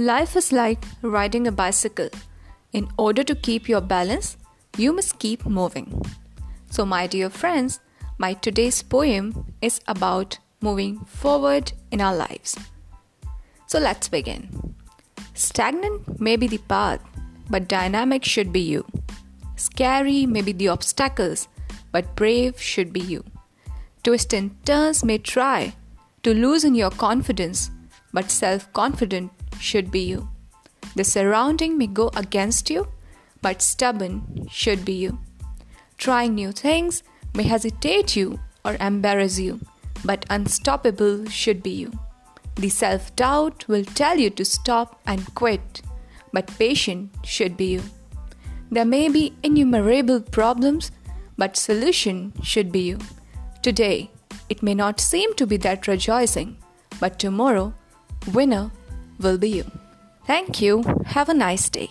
Life is like riding a bicycle. In order to keep your balance, you must keep moving. So, my dear friends, my today's poem is about moving forward in our lives. So, let's begin. Stagnant may be the path, but dynamic should be you. Scary may be the obstacles, but brave should be you. Twists and turns may try to loosen your confidence, but self confident should be you. The surrounding may go against you, but stubborn should be you. Trying new things may hesitate you or embarrass you, but unstoppable should be you. The self doubt will tell you to stop and quit, but patient should be you. There may be innumerable problems, but solution should be you. Today, it may not seem to be that rejoicing, but tomorrow, winner will be you. Thank you. Have a nice day.